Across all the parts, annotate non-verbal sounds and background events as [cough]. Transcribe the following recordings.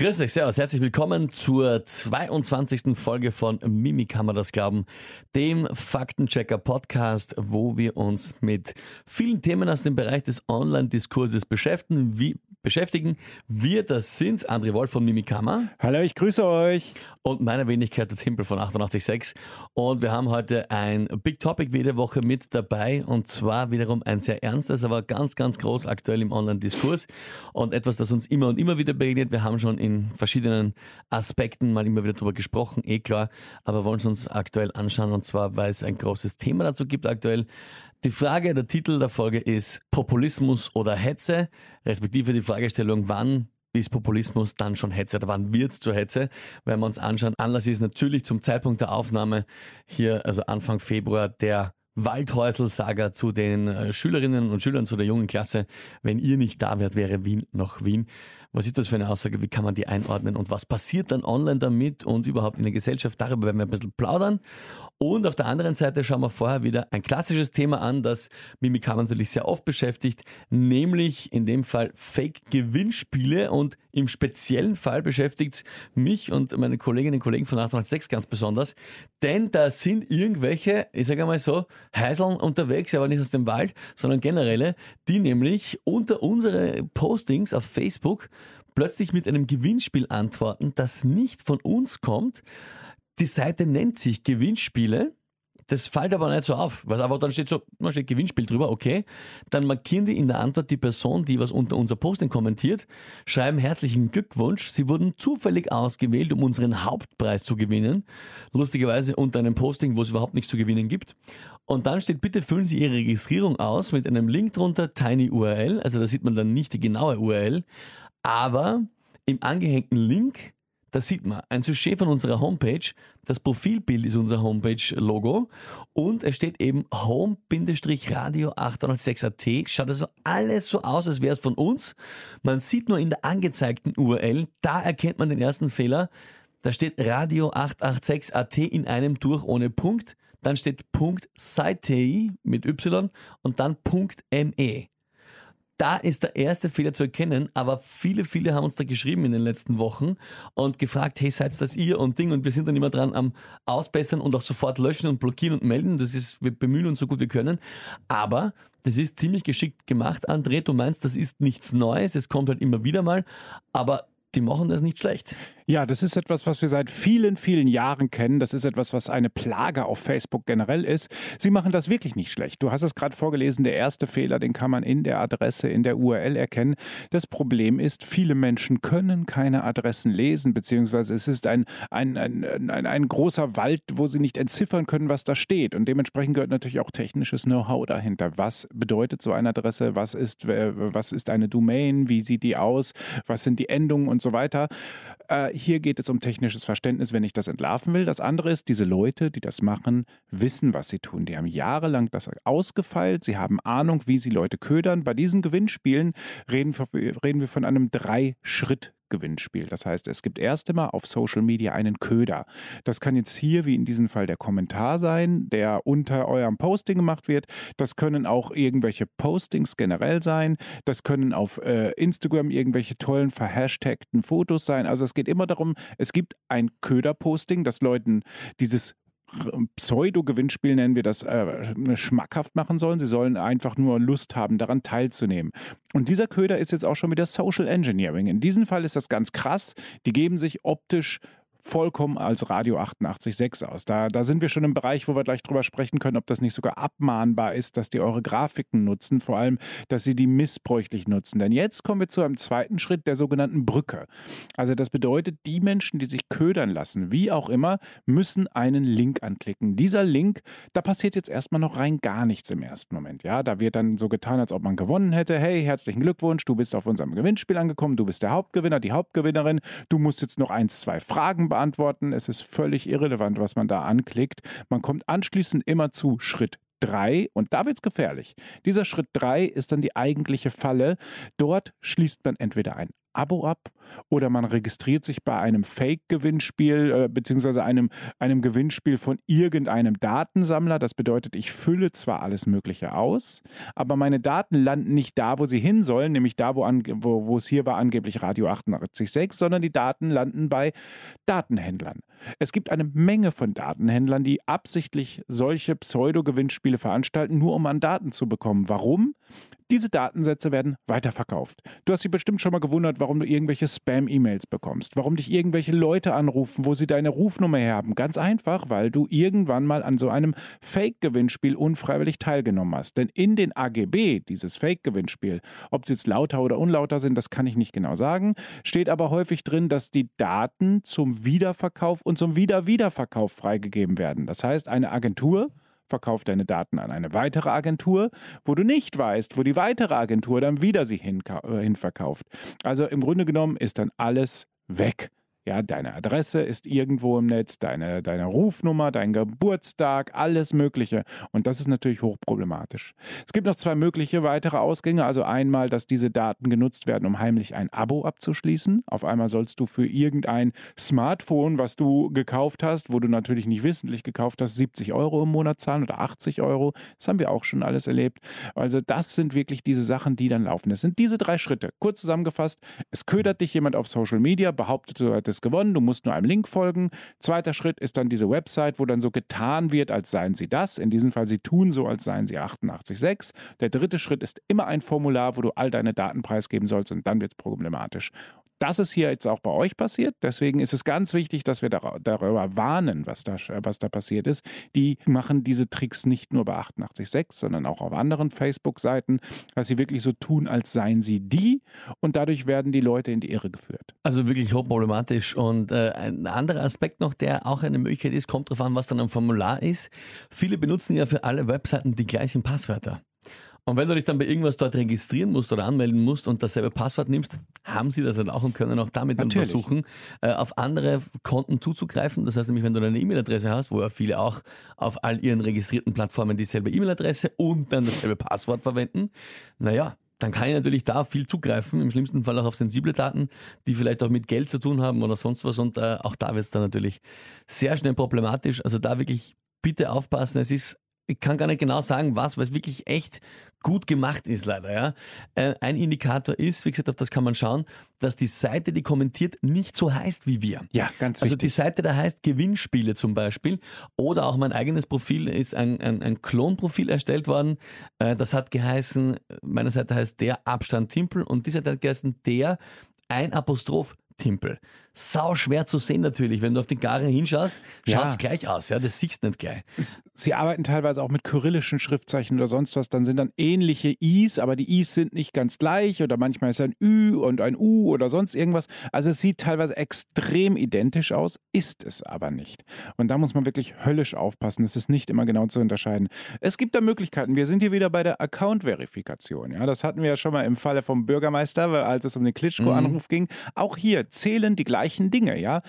Grüß euch, servus, herzlich willkommen zur 22. Folge von Mimi kann man das glauben, dem Faktenchecker Podcast, wo wir uns mit vielen Themen aus dem Bereich des Online-Diskurses beschäftigen. Wie, beschäftigen. Wir, das sind André Wolf von Mimikama. Hallo, ich grüße euch. Und meine Wenigkeit, der Tempel von 886. Und wir haben heute ein Big Topic jede Woche mit dabei. Und zwar wiederum ein sehr ernstes, aber ganz, ganz groß aktuell im Online-Diskurs. Und etwas, das uns immer und immer wieder begegnet. Wir haben schon in verschiedenen Aspekten mal immer wieder darüber gesprochen, eh klar. Aber wollen es uns aktuell anschauen. Und zwar, weil es ein großes Thema dazu gibt aktuell. Die Frage, der Titel der Folge ist Populismus oder Hetze, respektive die Fragestellung, wann ist Populismus dann schon Hetze oder wann wird es zur Hetze? Wenn wir uns anschauen, Anlass ist natürlich zum Zeitpunkt der Aufnahme hier, also Anfang Februar, der Waldhäusl-Saga zu den äh, Schülerinnen und Schülern, zu der jungen Klasse. Wenn ihr nicht da wärt, wäre Wien noch Wien. Was ist das für eine Aussage? Wie kann man die einordnen? Und was passiert dann online damit und überhaupt in der Gesellschaft? Darüber werden wir ein bisschen plaudern. Und auf der anderen Seite schauen wir vorher wieder ein klassisches Thema an, das Mimikama natürlich sehr oft beschäftigt, nämlich in dem Fall Fake-Gewinnspiele. Und im speziellen Fall beschäftigt es mich und meine Kolleginnen und Kollegen von 886 ganz besonders, denn da sind irgendwelche, ich sage mal so, Heiseln unterwegs, aber nicht aus dem Wald, sondern generelle, die nämlich unter unsere Postings auf Facebook plötzlich mit einem Gewinnspiel antworten, das nicht von uns kommt. Die Seite nennt sich Gewinnspiele. Das fällt aber nicht so auf. Aber dann steht so, da steht Gewinnspiel drüber, okay. Dann markieren die in der Antwort die Person, die was unter unser Posting kommentiert, schreiben herzlichen Glückwunsch. Sie wurden zufällig ausgewählt, um unseren Hauptpreis zu gewinnen. Lustigerweise unter einem Posting, wo es überhaupt nichts zu gewinnen gibt. Und dann steht, bitte füllen Sie Ihre Registrierung aus mit einem Link drunter, Tiny URL. Also da sieht man dann nicht die genaue URL. Aber im angehängten Link, da sieht man ein Sujet von unserer Homepage. Das Profilbild ist unser Homepage-Logo. Und es steht eben home-radio806.at. Schaut also alles so aus, als wäre es von uns. Man sieht nur in der angezeigten URL, da erkennt man den ersten Fehler. Da steht radio886.at in einem durch ohne Punkt. Dann steht Punkt Site mit Y und dann Punkt ME. Da ist der erste Fehler zu erkennen, aber viele, viele haben uns da geschrieben in den letzten Wochen und gefragt, hey, seid das ihr und Ding und wir sind dann immer dran am Ausbessern und auch sofort löschen und blockieren und melden. Das ist, wir bemühen uns so gut wir können. Aber das ist ziemlich geschickt gemacht, André. Du meinst, das ist nichts Neues, es kommt halt immer wieder mal, aber die machen das nicht schlecht. Ja, das ist etwas, was wir seit vielen, vielen Jahren kennen. Das ist etwas, was eine Plage auf Facebook generell ist. Sie machen das wirklich nicht schlecht. Du hast es gerade vorgelesen, der erste Fehler, den kann man in der Adresse, in der URL erkennen. Das Problem ist, viele Menschen können keine Adressen lesen, beziehungsweise es ist ein, ein, ein, ein, ein großer Wald, wo sie nicht entziffern können, was da steht. Und dementsprechend gehört natürlich auch technisches Know-how dahinter. Was bedeutet so eine Adresse? Was ist, was ist eine Domain? Wie sieht die aus? Was sind die Endungen und so weiter? Äh, hier geht es um technisches Verständnis, wenn ich das entlarven will. Das andere ist, diese Leute, die das machen, wissen, was sie tun. Die haben jahrelang das ausgefeilt. Sie haben Ahnung, wie sie Leute ködern. Bei diesen Gewinnspielen reden, reden wir von einem Drei-Schritt- Gewinnspiel. Das heißt, es gibt erst einmal auf Social Media einen Köder. Das kann jetzt hier, wie in diesem Fall, der Kommentar sein, der unter eurem Posting gemacht wird. Das können auch irgendwelche Postings generell sein. Das können auf äh, Instagram irgendwelche tollen verhashtagten Fotos sein. Also es geht immer darum, es gibt ein Köder-Posting, das Leuten dieses Pseudo-Gewinnspiel nennen wir das, äh, schmackhaft machen sollen. Sie sollen einfach nur Lust haben, daran teilzunehmen. Und dieser Köder ist jetzt auch schon wieder Social Engineering. In diesem Fall ist das ganz krass. Die geben sich optisch vollkommen als Radio 88.6 aus. Da, da sind wir schon im Bereich, wo wir gleich drüber sprechen können, ob das nicht sogar abmahnbar ist, dass die eure Grafiken nutzen, vor allem, dass sie die missbräuchlich nutzen. Denn jetzt kommen wir zu einem zweiten Schritt der sogenannten Brücke. Also das bedeutet, die Menschen, die sich ködern lassen, wie auch immer, müssen einen Link anklicken. Dieser Link, da passiert jetzt erstmal noch rein gar nichts im ersten Moment. Ja, da wird dann so getan, als ob man gewonnen hätte. Hey, herzlichen Glückwunsch, du bist auf unserem Gewinnspiel angekommen, du bist der Hauptgewinner, die Hauptgewinnerin, du musst jetzt noch eins, zwei Fragen beantworten. Es ist völlig irrelevant, was man da anklickt. Man kommt anschließend immer zu Schritt 3 und da wird es gefährlich. Dieser Schritt 3 ist dann die eigentliche Falle. Dort schließt man entweder ein Abo ab oder man registriert sich bei einem Fake-Gewinnspiel äh, beziehungsweise einem, einem Gewinnspiel von irgendeinem Datensammler. Das bedeutet, ich fülle zwar alles Mögliche aus, aber meine Daten landen nicht da, wo sie hin sollen, nämlich da, wo, an, wo, wo es hier war, angeblich Radio 88.6, sondern die Daten landen bei Datenhändlern. Es gibt eine Menge von Datenhändlern, die absichtlich solche Pseudo-Gewinnspiele veranstalten, nur um an Daten zu bekommen. Warum? Diese Datensätze werden weiterverkauft. Du hast dich bestimmt schon mal gewundert, warum du irgendwelche Spam-E-Mails bekommst, warum dich irgendwelche Leute anrufen, wo sie deine Rufnummer her haben. Ganz einfach, weil du irgendwann mal an so einem Fake-Gewinnspiel unfreiwillig teilgenommen hast. Denn in den AGB, dieses Fake-Gewinnspiel, ob sie jetzt lauter oder unlauter sind, das kann ich nicht genau sagen, steht aber häufig drin, dass die Daten zum Wiederverkauf und zum Wiederwiederverkauf freigegeben werden. Das heißt, eine Agentur verkauft deine Daten an eine weitere Agentur, wo du nicht weißt, wo die weitere Agentur dann wieder sie hin, äh, hinverkauft. Also im Grunde genommen ist dann alles weg. Ja, deine Adresse ist irgendwo im Netz, deine, deine Rufnummer, dein Geburtstag, alles Mögliche. Und das ist natürlich hochproblematisch. Es gibt noch zwei mögliche weitere Ausgänge. Also einmal, dass diese Daten genutzt werden, um heimlich ein Abo abzuschließen. Auf einmal sollst du für irgendein Smartphone, was du gekauft hast, wo du natürlich nicht wissentlich gekauft hast, 70 Euro im Monat zahlen oder 80 Euro. Das haben wir auch schon alles erlebt. Also das sind wirklich diese Sachen, die dann laufen. Es sind diese drei Schritte. Kurz zusammengefasst, es ködert dich jemand auf Social Media, behauptet, du hättest gewonnen, du musst nur einem Link folgen. Zweiter Schritt ist dann diese Website, wo dann so getan wird, als seien sie das. In diesem Fall, sie tun so, als seien sie 88.6. Der dritte Schritt ist immer ein Formular, wo du all deine Daten preisgeben sollst und dann wird es problematisch. Das ist hier jetzt auch bei euch passiert. Deswegen ist es ganz wichtig, dass wir darüber warnen, was da, was da passiert ist. Die machen diese Tricks nicht nur bei 88.6, sondern auch auf anderen Facebook-Seiten, dass sie wirklich so tun, als seien sie die. Und dadurch werden die Leute in die Irre geführt. Also wirklich hochproblematisch. Und äh, ein anderer Aspekt noch, der auch eine Möglichkeit ist, kommt darauf an, was dann am Formular ist. Viele benutzen ja für alle Webseiten die gleichen Passwörter. Und wenn du dich dann bei irgendwas dort registrieren musst oder anmelden musst und dasselbe Passwort nimmst, haben sie das halt auch und können auch damit dann versuchen, äh, auf andere Konten zuzugreifen. Das heißt nämlich, wenn du eine E-Mail-Adresse hast, wo ja viele auch auf all ihren registrierten Plattformen dieselbe E-Mail-Adresse und dann dasselbe Passwort verwenden, naja, dann kann ich natürlich da viel zugreifen, im schlimmsten Fall auch auf sensible Daten, die vielleicht auch mit Geld zu tun haben oder sonst was. Und äh, auch da wird es dann natürlich sehr schnell problematisch. Also da wirklich bitte aufpassen. Es ist ich kann gar nicht genau sagen, was, weil es wirklich echt gut gemacht ist, leider. Ja. Äh, ein Indikator ist, wie gesagt, auf das kann man schauen, dass die Seite, die kommentiert, nicht so heißt wie wir. Ja, ganz wichtig. Also die Seite, da heißt Gewinnspiele zum Beispiel. Oder auch mein eigenes Profil ist ein, ein, ein Klonprofil erstellt worden. Äh, das hat geheißen, meine Seite heißt der Abstand Timpel und diese Seite hat geheißen der ein Apostroph Timpel. Sau schwer zu sehen natürlich, wenn du auf die Gare hinschaust, schaut es ja. gleich aus, ja, das siehst du nicht gleich. Sie arbeiten teilweise auch mit kyrillischen Schriftzeichen oder sonst was, dann sind dann ähnliche Is, aber die Is sind nicht ganz gleich oder manchmal ist ein Ü und ein U oder sonst irgendwas. Also es sieht teilweise extrem identisch aus, ist es aber nicht. Und da muss man wirklich höllisch aufpassen, es ist nicht immer genau zu unterscheiden. Es gibt da Möglichkeiten, wir sind hier wieder bei der Account-Verifikation, ja, das hatten wir ja schon mal im Falle vom Bürgermeister, als es um den Klitschko-Anruf mhm. ging. Auch hier zählen die gleichen Dinge, ja.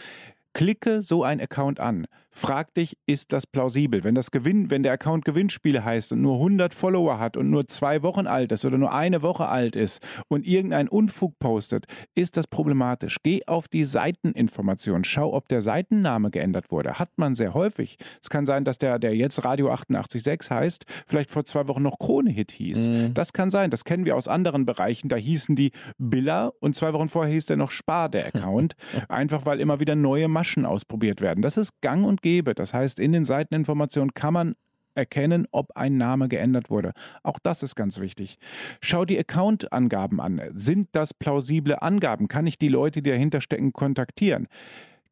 Klicke so ein Account an. Frag dich, ist das plausibel? Wenn, das Gewinn, wenn der Account Gewinnspiele heißt und nur 100 Follower hat und nur zwei Wochen alt ist oder nur eine Woche alt ist und irgendein Unfug postet, ist das problematisch. Geh auf die Seiteninformation. Schau, ob der Seitenname geändert wurde. Hat man sehr häufig. Es kann sein, dass der, der jetzt Radio 886 heißt, vielleicht vor zwei Wochen noch Krone-Hit hieß. Mhm. Das kann sein. Das kennen wir aus anderen Bereichen. Da hießen die Billa und zwei Wochen vorher hieß der noch Spar, der Account. [laughs] Einfach weil immer wieder neue Maschen ausprobiert werden. Das ist gang und gäbe. Das heißt, in den Seiteninformationen kann man erkennen, ob ein Name geändert wurde. Auch das ist ganz wichtig. Schau die Account-Angaben an. Sind das plausible Angaben? Kann ich die Leute, die dahinter stecken, kontaktieren?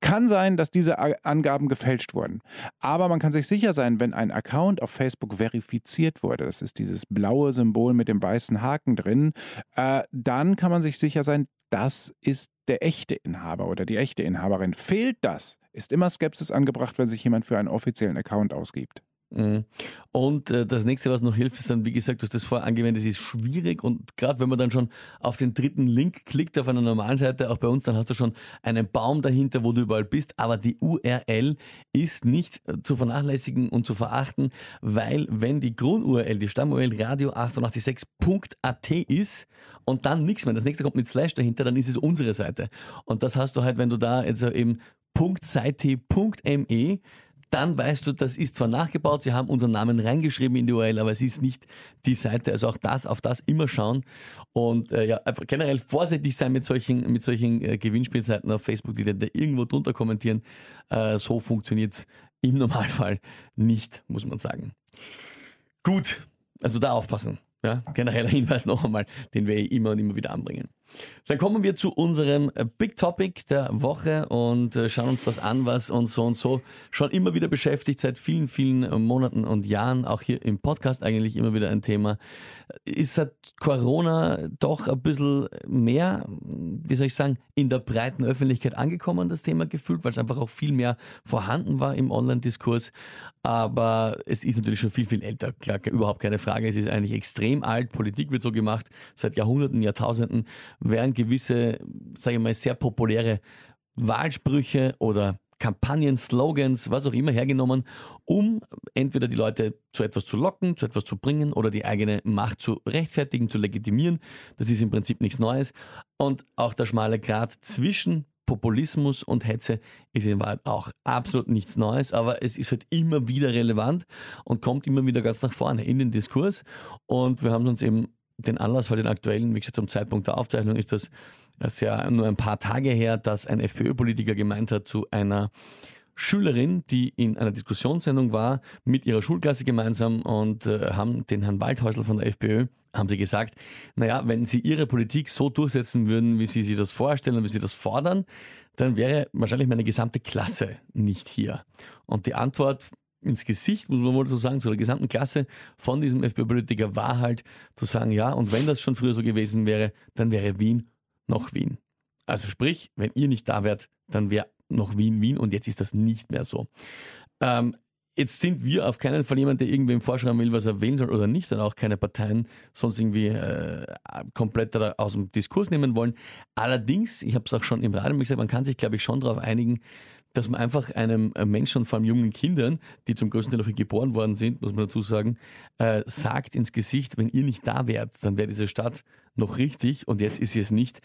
Kann sein, dass diese Angaben gefälscht wurden. Aber man kann sich sicher sein, wenn ein Account auf Facebook verifiziert wurde, das ist dieses blaue Symbol mit dem weißen Haken drin, äh, dann kann man sich sicher sein, das ist der echte Inhaber oder die echte Inhaberin. Fehlt das, ist immer Skepsis angebracht, wenn sich jemand für einen offiziellen Account ausgibt. Mhm. Und äh, das nächste, was noch hilft, ist dann, wie gesagt, du hast das vorher angewendet, es ist schwierig und gerade wenn man dann schon auf den dritten Link klickt auf einer normalen Seite, auch bei uns, dann hast du schon einen Baum dahinter, wo du überall bist, aber die URL ist nicht äh, zu vernachlässigen und zu verachten, weil wenn die Grund-URL, die Stamm-URL radio886.at ist und dann nichts mehr, das nächste kommt mit Slash dahinter, dann ist es unsere Seite. Und das hast du halt, wenn du da jetzt eben .seite.me dann weißt du, das ist zwar nachgebaut, sie haben unseren Namen reingeschrieben in die URL, aber es ist nicht die Seite. Also auch das, auf das immer schauen und äh, ja, einfach generell vorsichtig sein mit solchen, mit solchen äh, Gewinnspielseiten auf Facebook, die da irgendwo drunter kommentieren. Äh, so funktioniert es im Normalfall nicht, muss man sagen. Gut, also da aufpassen. Ja, genereller Hinweis noch einmal, den wir immer und immer wieder anbringen. Dann kommen wir zu unserem äh, Big Topic der Woche und äh, schauen uns das an, was uns so und so schon immer wieder beschäftigt, seit vielen, vielen äh, Monaten und Jahren, auch hier im Podcast eigentlich immer wieder ein Thema. Ist seit Corona doch ein bisschen mehr, wie soll ich sagen, in der breiten Öffentlichkeit angekommen, das Thema gefühlt, weil es einfach auch viel mehr vorhanden war im Online-Diskurs. Aber es ist natürlich schon viel, viel älter. Klar, überhaupt keine Frage. Es ist eigentlich extrem alt. Politik wird so gemacht seit Jahrhunderten, Jahrtausenden werden gewisse, sage ich mal, sehr populäre Wahlsprüche oder Kampagnen, Slogans, was auch immer hergenommen, um entweder die Leute zu etwas zu locken, zu etwas zu bringen oder die eigene Macht zu rechtfertigen, zu legitimieren. Das ist im Prinzip nichts Neues. Und auch der schmale Grad zwischen Populismus und Hetze ist in Wahrheit auch absolut nichts Neues, aber es ist halt immer wieder relevant und kommt immer wieder ganz nach vorne in den Diskurs. Und wir haben uns eben den Anlass für den aktuellen, wie gesagt, zum Zeitpunkt der Aufzeichnung ist das ja nur ein paar Tage her, dass ein FPÖ-Politiker gemeint hat zu einer Schülerin, die in einer Diskussionssendung war, mit ihrer Schulklasse gemeinsam und äh, haben den Herrn Waldhäusl von der FPÖ, haben sie gesagt, naja, wenn sie ihre Politik so durchsetzen würden, wie sie sich das vorstellen und wie sie das fordern, dann wäre wahrscheinlich meine gesamte Klasse nicht hier. Und die Antwort ins Gesicht, muss man wohl so sagen, zu der gesamten Klasse von diesem FPÖ-Politiker war halt zu sagen, ja, und wenn das schon früher so gewesen wäre, dann wäre Wien noch Wien. Also sprich, wenn ihr nicht da wärt, dann wäre noch Wien Wien und jetzt ist das nicht mehr so. Ähm, Jetzt sind wir auf keinen Fall jemand, der irgendwem vorschreiben will, was er wählen soll oder nicht, und auch keine Parteien sonst irgendwie äh, komplett aus dem Diskurs nehmen wollen. Allerdings, ich habe es auch schon im Radio gesagt, man kann sich, glaube ich, schon darauf einigen, dass man einfach einem äh, Menschen und vor allem jungen Kindern, die zum größten Teil noch geboren worden sind, muss man dazu sagen, äh, sagt ins Gesicht, wenn ihr nicht da wärt, dann wäre diese Stadt noch richtig und jetzt ist sie es nicht.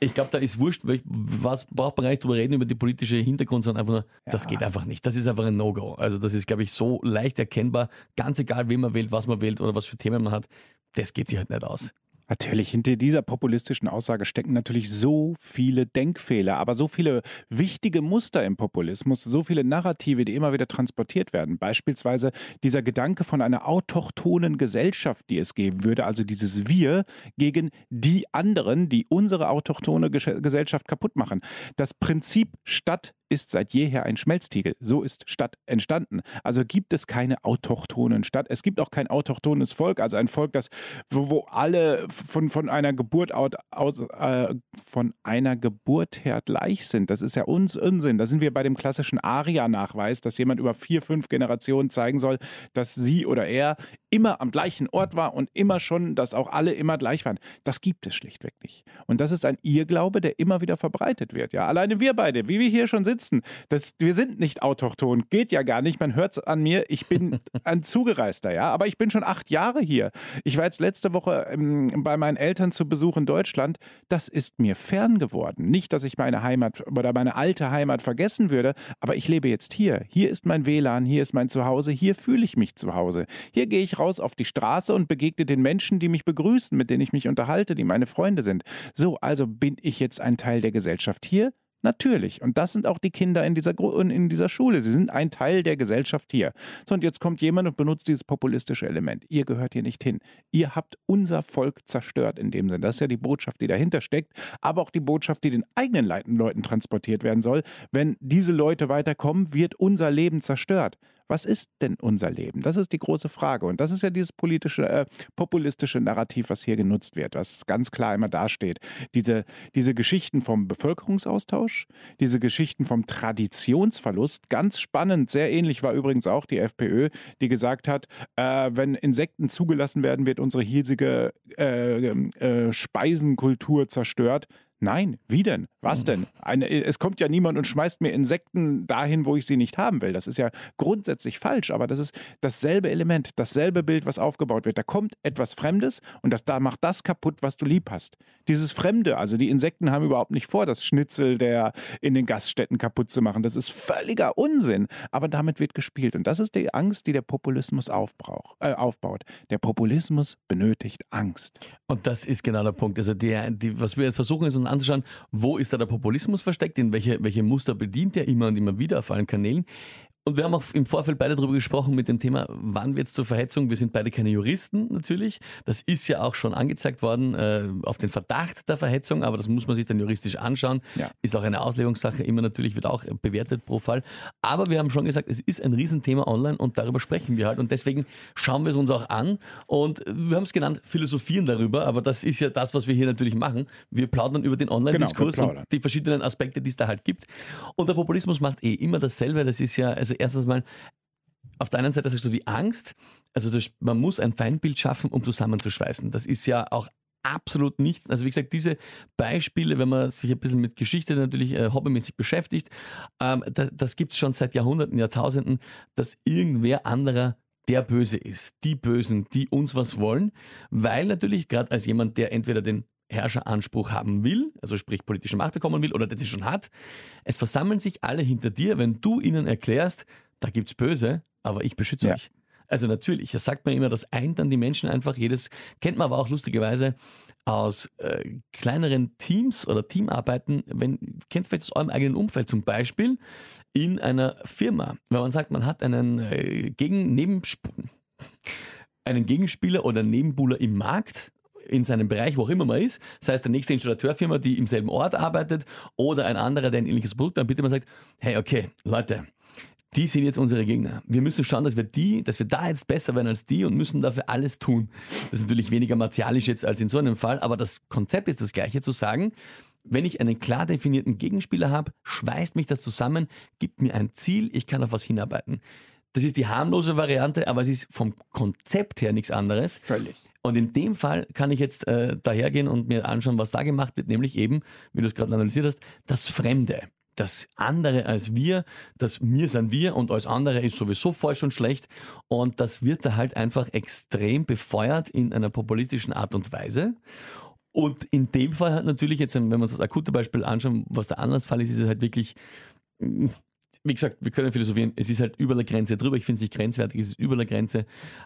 Ich glaube, da ist wurscht, was braucht man gar nicht drüber reden über die politische Hintergrund, sondern einfach nur, ja. das geht einfach nicht. Das ist einfach ein No-Go. Also das ist, glaube ich, so leicht erkennbar, ganz egal, wen man wählt, was man wählt oder was für Themen man hat, das geht sich halt nicht aus. Natürlich, hinter dieser populistischen Aussage stecken natürlich so viele Denkfehler, aber so viele wichtige Muster im Populismus, so viele Narrative, die immer wieder transportiert werden. Beispielsweise dieser Gedanke von einer autochthonen Gesellschaft, die es geben würde, also dieses Wir gegen die anderen, die unsere autochtone Gesellschaft kaputt machen. Das Prinzip Stadt ist seit jeher ein Schmelztiegel. So ist Stadt entstanden. Also gibt es keine autochthonen Stadt. Es gibt auch kein autochthones Volk, also ein Volk, das, wo, wo alle von, von einer Geburt aus, äh, von einer Geburt her gleich sind. Das ist ja uns Unsinn. Da sind wir bei dem klassischen Aria-Nachweis, dass jemand über vier, fünf Generationen zeigen soll, dass sie oder er immer am gleichen Ort war und immer schon, dass auch alle immer gleich waren. Das gibt es schlichtweg nicht. Und das ist ein Irrglaube, der immer wieder verbreitet wird. Ja, alleine wir beide, wie wir hier schon sitzen. Das, wir sind nicht autochton, geht ja gar nicht. Man hört es an mir, ich bin [laughs] ein Zugereister, ja. Aber ich bin schon acht Jahre hier. Ich war jetzt letzte Woche ähm, bei meinen Eltern zu Besuch in Deutschland. Das ist mir fern geworden. Nicht, dass ich meine Heimat oder meine alte Heimat vergessen würde, aber ich lebe jetzt hier. Hier ist mein WLAN, hier ist mein Zuhause, hier fühle ich mich zu Hause. Hier gehe ich raus auf die Straße und begegne den Menschen, die mich begrüßen, mit denen ich mich unterhalte, die meine Freunde sind. So, also bin ich jetzt ein Teil der Gesellschaft hier? Natürlich. Und das sind auch die Kinder in dieser, in dieser Schule. Sie sind ein Teil der Gesellschaft hier. So, und jetzt kommt jemand und benutzt dieses populistische Element. Ihr gehört hier nicht hin. Ihr habt unser Volk zerstört in dem Sinne. Das ist ja die Botschaft, die dahinter steckt, aber auch die Botschaft, die den eigenen Leuten transportiert werden soll. Wenn diese Leute weiterkommen, wird unser Leben zerstört. Was ist denn unser Leben? Das ist die große Frage. Und das ist ja dieses politische, äh, populistische Narrativ, was hier genutzt wird, was ganz klar immer dasteht. Diese, diese Geschichten vom Bevölkerungsaustausch, diese Geschichten vom Traditionsverlust, ganz spannend, sehr ähnlich war übrigens auch die FPÖ, die gesagt hat, äh, wenn Insekten zugelassen werden, wird unsere hiesige äh, äh, Speisenkultur zerstört. Nein, wie denn? Was hm. denn? Eine, es kommt ja niemand und schmeißt mir Insekten dahin, wo ich sie nicht haben will. Das ist ja grundsätzlich falsch, aber das ist dasselbe Element, dasselbe Bild, was aufgebaut wird. Da kommt etwas Fremdes und das da macht das kaputt, was du lieb hast. Dieses Fremde, also die Insekten haben überhaupt nicht vor, das Schnitzel der in den Gaststätten kaputt zu machen. Das ist völliger Unsinn, aber damit wird gespielt und das ist die Angst, die der Populismus aufbrauch, äh, aufbaut. Der Populismus benötigt Angst. Und das ist genau der Punkt. Also die, die, was wir versuchen ist, uns anzuschauen, wo ist da der Populismus versteckt, in welche, welche Muster bedient er immer und immer wieder auf allen Kanälen. Und wir haben auch im Vorfeld beide darüber gesprochen mit dem Thema, wann wird es zur Verhetzung? Wir sind beide keine Juristen natürlich. Das ist ja auch schon angezeigt worden äh, auf den Verdacht der Verhetzung, aber das muss man sich dann juristisch anschauen. Ja. Ist auch eine Auslegungssache, immer natürlich wird auch bewertet pro Fall. Aber wir haben schon gesagt, es ist ein Riesenthema online und darüber sprechen wir halt. Und deswegen schauen wir es uns auch an. Und wir haben es genannt, philosophieren darüber, aber das ist ja das, was wir hier natürlich machen. Wir plaudern über den Online-Diskurs genau, und die verschiedenen Aspekte, die es da halt gibt. Und der Populismus macht eh immer dasselbe. Das ist ja, also also erstens mal, auf der einen Seite sagst du die Angst, also das, man muss ein Feindbild schaffen, um zusammenzuschweißen. Das ist ja auch absolut nichts. Also wie gesagt, diese Beispiele, wenn man sich ein bisschen mit Geschichte natürlich äh, hobbymäßig beschäftigt, ähm, da, das gibt es schon seit Jahrhunderten, Jahrtausenden, dass irgendwer anderer der Böse ist, die Bösen, die uns was wollen, weil natürlich gerade als jemand, der entweder den Herrscheranspruch haben will, also sprich politische Macht bekommen will oder der sie schon hat. Es versammeln sich alle hinter dir, wenn du ihnen erklärst, da gibt's Böse, aber ich beschütze ja. euch. Also natürlich, das sagt man immer, das eint dann die Menschen einfach. Jedes kennt man aber auch lustigerweise aus äh, kleineren Teams oder Teamarbeiten, wenn, kennt vielleicht aus eurem eigenen Umfeld zum Beispiel in einer Firma, wenn man sagt, man hat einen äh, Gegen Nebensp einen Gegenspieler oder Nebenbuhler im Markt in seinem Bereich, wo auch immer man ist, sei es der nächste Installateurfirma, die im selben Ort arbeitet oder ein anderer, der ein ähnliches Produkt anbietet, man sagt, hey, okay, Leute, die sind jetzt unsere Gegner. Wir müssen schauen, dass wir die, dass wir da jetzt besser werden als die und müssen dafür alles tun. Das ist natürlich weniger martialisch jetzt als in so einem Fall, aber das Konzept ist das gleiche, zu sagen, wenn ich einen klar definierten Gegenspieler habe, schweißt mich das zusammen, gibt mir ein Ziel, ich kann auf was hinarbeiten. Das ist die harmlose Variante, aber es ist vom Konzept her nichts anderes. Völlig. Und in dem Fall kann ich jetzt äh, dahergehen und mir anschauen, was da gemacht wird, nämlich eben, wie du es gerade analysiert hast, das Fremde. Das andere als wir, das mir sind wir und alles andere ist sowieso falsch und schlecht. Und das wird da halt einfach extrem befeuert in einer populistischen Art und Weise. Und in dem Fall hat natürlich jetzt, wenn wir uns das akute Beispiel anschauen, was der Anlassfall ist, ist es halt wirklich wie gesagt, wir können philosophieren, es ist halt über der Grenze drüber. Ich finde es nicht grenzwertig, es ist über der Grenze.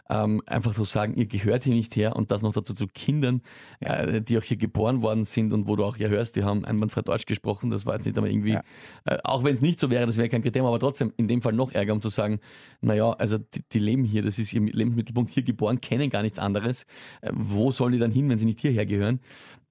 Ähm, einfach zu sagen, ihr gehört hier nicht her und das noch dazu zu Kindern, äh, die auch hier geboren worden sind und wo du auch ja hörst, die haben einwandfrei Deutsch gesprochen. Das war jetzt nicht einmal irgendwie, ja. äh, auch wenn es nicht so wäre, das wäre kein Kriterium, aber trotzdem in dem Fall noch Ärger, um zu sagen, naja, also die, die leben hier, das ist ihr Lebensmittelpunkt, hier geboren, kennen gar nichts anderes. Äh, wo sollen die dann hin, wenn sie nicht hierher gehören?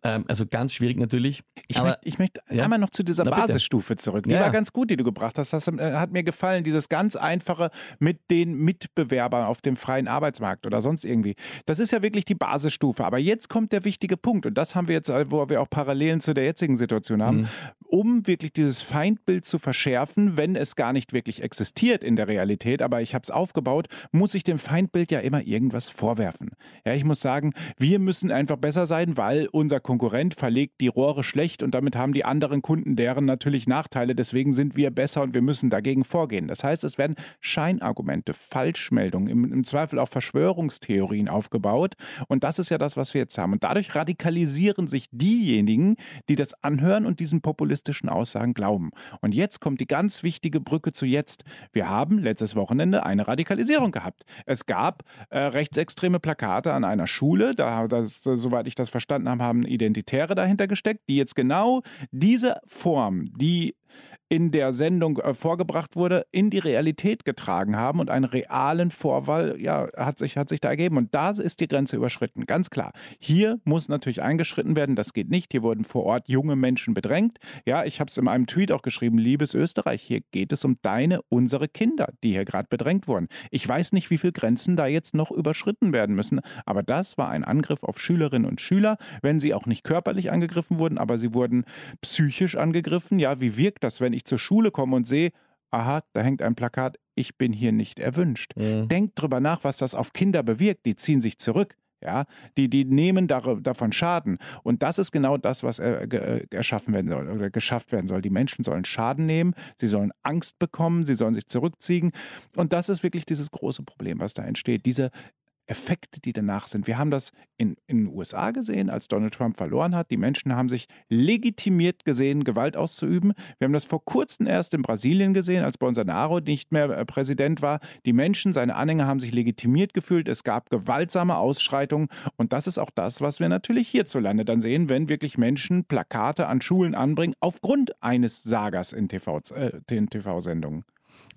Ähm, also ganz schwierig natürlich. Ich, aber, möchte, ich möchte ja? einmal noch zu dieser Na, Basisstufe zurück. Die ja, war ganz gut, die du gebracht hast. Das äh, hat mir gefallen, dieses ganz einfache mit den Mitbewerbern auf dem freien Arbeitsmarkt oder sonst irgendwie. Das ist ja wirklich die Basisstufe. Aber jetzt kommt der wichtige Punkt und das haben wir jetzt, äh, wo wir auch Parallelen zu der jetzigen Situation haben, mhm. um wirklich dieses Feindbild zu verschärfen, wenn es gar nicht wirklich existiert in der Realität, aber ich habe es aufgebaut, muss ich dem Feindbild ja immer irgendwas vorwerfen. Ja, ich muss sagen, wir müssen einfach besser sein, weil unser Konkurrent verlegt die Rohre schlecht und damit haben die anderen Kunden deren natürlich Nachteile. Deswegen sind wir besser und wir müssen dagegen vorgehen. Das heißt, es werden Scheinargumente, Falschmeldungen, im, im Zweifel auch Verschwörungstheorien aufgebaut. Und das ist ja das, was wir jetzt haben. Und dadurch radikalisieren sich diejenigen, die das anhören und diesen populistischen Aussagen glauben. Und jetzt kommt die ganz wichtige Brücke zu jetzt. Wir haben letztes Wochenende eine Radikalisierung gehabt. Es gab äh, rechtsextreme Plakate an einer Schule. Da, das, soweit ich das verstanden habe, haben Identitäre dahinter gesteckt, die jetzt genau diese Form, die in der Sendung äh, vorgebracht wurde, in die Realität getragen haben und einen realen Vorwahl ja, hat, sich, hat sich da ergeben. Und da ist die Grenze überschritten, ganz klar. Hier muss natürlich eingeschritten werden, das geht nicht. Hier wurden vor Ort junge Menschen bedrängt. Ja, ich habe es in einem Tweet auch geschrieben, liebes Österreich, hier geht es um deine, unsere Kinder, die hier gerade bedrängt wurden. Ich weiß nicht, wie viele Grenzen da jetzt noch überschritten werden müssen, aber das war ein Angriff auf Schülerinnen und Schüler, wenn sie auch nicht körperlich angegriffen wurden, aber sie wurden psychisch angegriffen. Ja, wie wirkt das, wenn ich zur Schule komme und sehe, aha, da hängt ein Plakat, ich bin hier nicht erwünscht. Mhm. Denkt drüber nach, was das auf Kinder bewirkt. Die ziehen sich zurück. Ja, die, die nehmen davon Schaden. Und das ist genau das, was äh, äh, erschaffen werden soll oder geschafft werden soll. Die Menschen sollen Schaden nehmen, sie sollen Angst bekommen, sie sollen sich zurückziehen. Und das ist wirklich dieses große Problem, was da entsteht. Diese Effekte, die danach sind. Wir haben das in, in den USA gesehen, als Donald Trump verloren hat. Die Menschen haben sich legitimiert gesehen, Gewalt auszuüben. Wir haben das vor kurzem erst in Brasilien gesehen, als Bolsonaro nicht mehr äh, Präsident war. Die Menschen, seine Anhänger haben sich legitimiert gefühlt. Es gab gewaltsame Ausschreitungen. Und das ist auch das, was wir natürlich hierzulande dann sehen, wenn wirklich Menschen Plakate an Schulen anbringen, aufgrund eines Sagers in TV-Sendungen. Äh, TV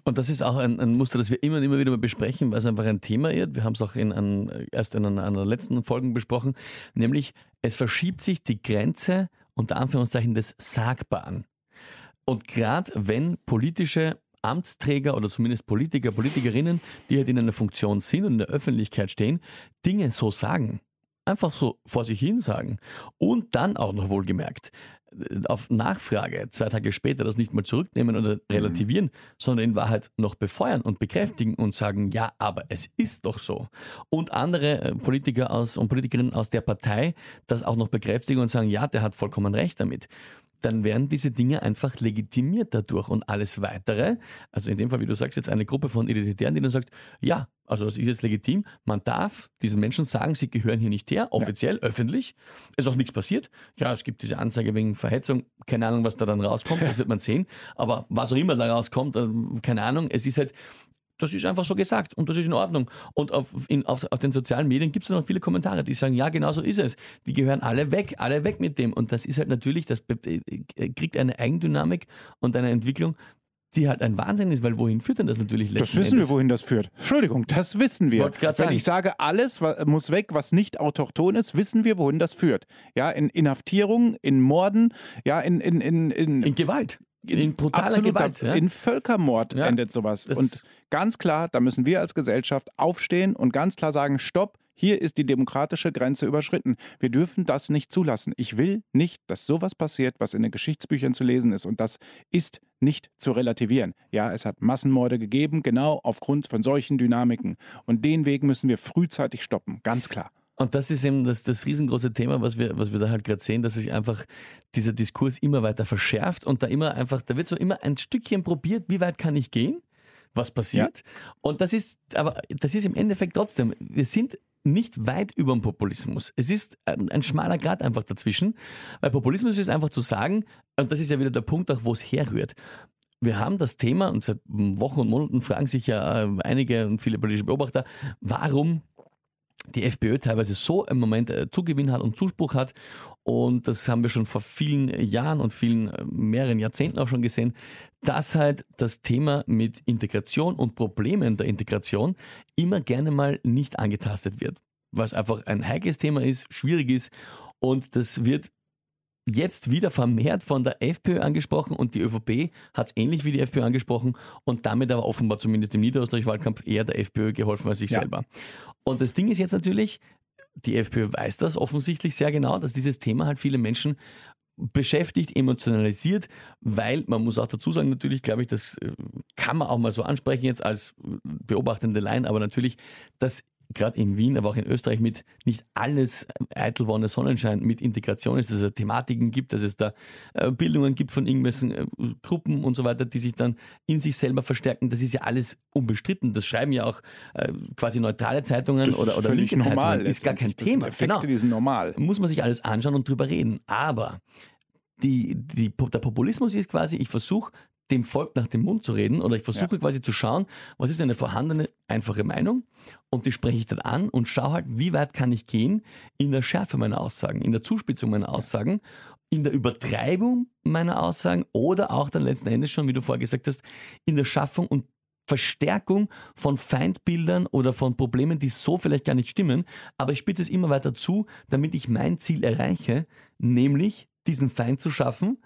und das ist auch ein, ein, Muster, das wir immer und immer wieder mal besprechen, weil es einfach ein Thema ist. Wir haben es auch in ein, erst in einer, einer letzten Folge besprochen, nämlich es verschiebt sich die Grenze unter Anführungszeichen des Sagbaren. Und gerade wenn politische Amtsträger oder zumindest Politiker, Politikerinnen, die halt in einer Funktion sind und in der Öffentlichkeit stehen, Dinge so sagen, einfach so vor sich hin sagen und dann auch noch wohlgemerkt auf Nachfrage zwei Tage später das nicht mal zurücknehmen oder relativieren, mhm. sondern in Wahrheit noch befeuern und bekräftigen und sagen, ja, aber es ist doch so. Und andere äh, Politiker aus und Politikerinnen aus der Partei das auch noch bekräftigen und sagen, ja, der hat vollkommen recht damit dann werden diese Dinge einfach legitimiert dadurch. Und alles weitere, also in dem Fall, wie du sagst, jetzt eine Gruppe von Identitären, die dann sagt, ja, also das ist jetzt legitim, man darf diesen Menschen sagen, sie gehören hier nicht her, offiziell, ja. öffentlich, ist auch nichts passiert. Ja, es gibt diese Anzeige wegen Verhetzung, keine Ahnung, was da dann rauskommt, das wird man sehen, aber was auch immer da rauskommt, äh, keine Ahnung, es ist halt, das ist einfach so gesagt und das ist in Ordnung. Und auf, in, auf, auf den sozialen Medien gibt es noch viele Kommentare, die sagen, ja, genau so ist es. Die gehören alle weg, alle weg mit dem. Und das ist halt natürlich, das äh, kriegt eine Eigendynamik und eine Entwicklung, die halt ein Wahnsinn ist, weil wohin führt denn das natürlich letztendlich? Das wissen Endes? wir, wohin das führt. Entschuldigung, das wissen wir. Wenn sagen. ich sage, alles muss weg, was nicht autochton ist, wissen wir, wohin das führt. Ja, in Inhaftierungen, in Morden, ja, in in in in, in Gewalt. In, brutaler absolut, Gewalt. Ja? In Völkermord ja. endet sowas. Das und ganz klar, da müssen wir als Gesellschaft aufstehen und ganz klar sagen, stopp, hier ist die demokratische Grenze überschritten. Wir dürfen das nicht zulassen. Ich will nicht, dass sowas passiert, was in den Geschichtsbüchern zu lesen ist. Und das ist nicht zu relativieren. Ja, es hat Massenmorde gegeben, genau aufgrund von solchen Dynamiken. Und den Weg müssen wir frühzeitig stoppen, ganz klar. Und das ist eben das, das riesengroße Thema, was wir, was wir da halt gerade sehen, dass sich einfach dieser Diskurs immer weiter verschärft und da immer einfach, da wird so immer ein Stückchen probiert, wie weit kann ich gehen, was passiert. Ja. Und das ist, aber das ist im Endeffekt trotzdem, wir sind nicht weit über dem Populismus. Es ist ein, ein, schmaler Grad einfach dazwischen, weil Populismus ist einfach zu sagen, und das ist ja wieder der Punkt, auch wo es herrührt. Wir haben das Thema, und seit Wochen und Monaten fragen sich ja äh, einige und viele politische Beobachter, warum die FPÖ teilweise so im Moment äh, Zugewinn hat und Zuspruch hat. Und das haben wir schon vor vielen Jahren und vielen, äh, mehreren Jahrzehnten auch schon gesehen, dass halt das Thema mit Integration und Problemen der Integration immer gerne mal nicht angetastet wird. Was einfach ein heikles Thema ist, schwierig ist. Und das wird jetzt wieder vermehrt von der FPÖ angesprochen und die ÖVP hat es ähnlich wie die FPÖ angesprochen und damit aber offenbar zumindest im Niederösterreich-Wahlkampf eher der FPÖ geholfen als sich ja. selber. Und das Ding ist jetzt natürlich, die FPÖ weiß das offensichtlich sehr genau, dass dieses Thema halt viele Menschen beschäftigt, emotionalisiert, weil man muss auch dazu sagen, natürlich glaube ich, das äh, kann man auch mal so ansprechen jetzt als beobachtende Laien, aber natürlich, dass gerade in Wien, aber auch in Österreich mit nicht alles eitel Wonne Sonnenschein mit Integration ist, dass es Thematiken gibt, dass es da äh, Bildungen gibt von irgendwelchen äh, Gruppen und so weiter, die sich dann in sich selber verstärken. Das ist ja alles unbestritten. Das schreiben ja auch äh, quasi neutrale Zeitungen oder, oder linke normal, Zeitungen. Ist gar kein Thema. Effekte, genau. die sind normal. Muss man sich alles anschauen und drüber reden. Aber die, die, der Populismus ist quasi, ich versuche dem Volk nach dem Mund zu reden oder ich versuche ja. quasi zu schauen, was ist eine vorhandene, einfache Meinung? Und die spreche ich dann an und schaue halt, wie weit kann ich gehen in der Schärfe meiner Aussagen, in der Zuspitzung meiner Aussagen in der Übertreibung meiner Aussagen oder auch dann letzten Endes schon, wie du vorher gesagt hast, in der Schaffung und Verstärkung von Feindbildern oder von Problemen, die so vielleicht gar nicht stimmen, aber ich spitze es immer weiter zu, damit ich mein Ziel erreiche, nämlich diesen Feind zu schaffen,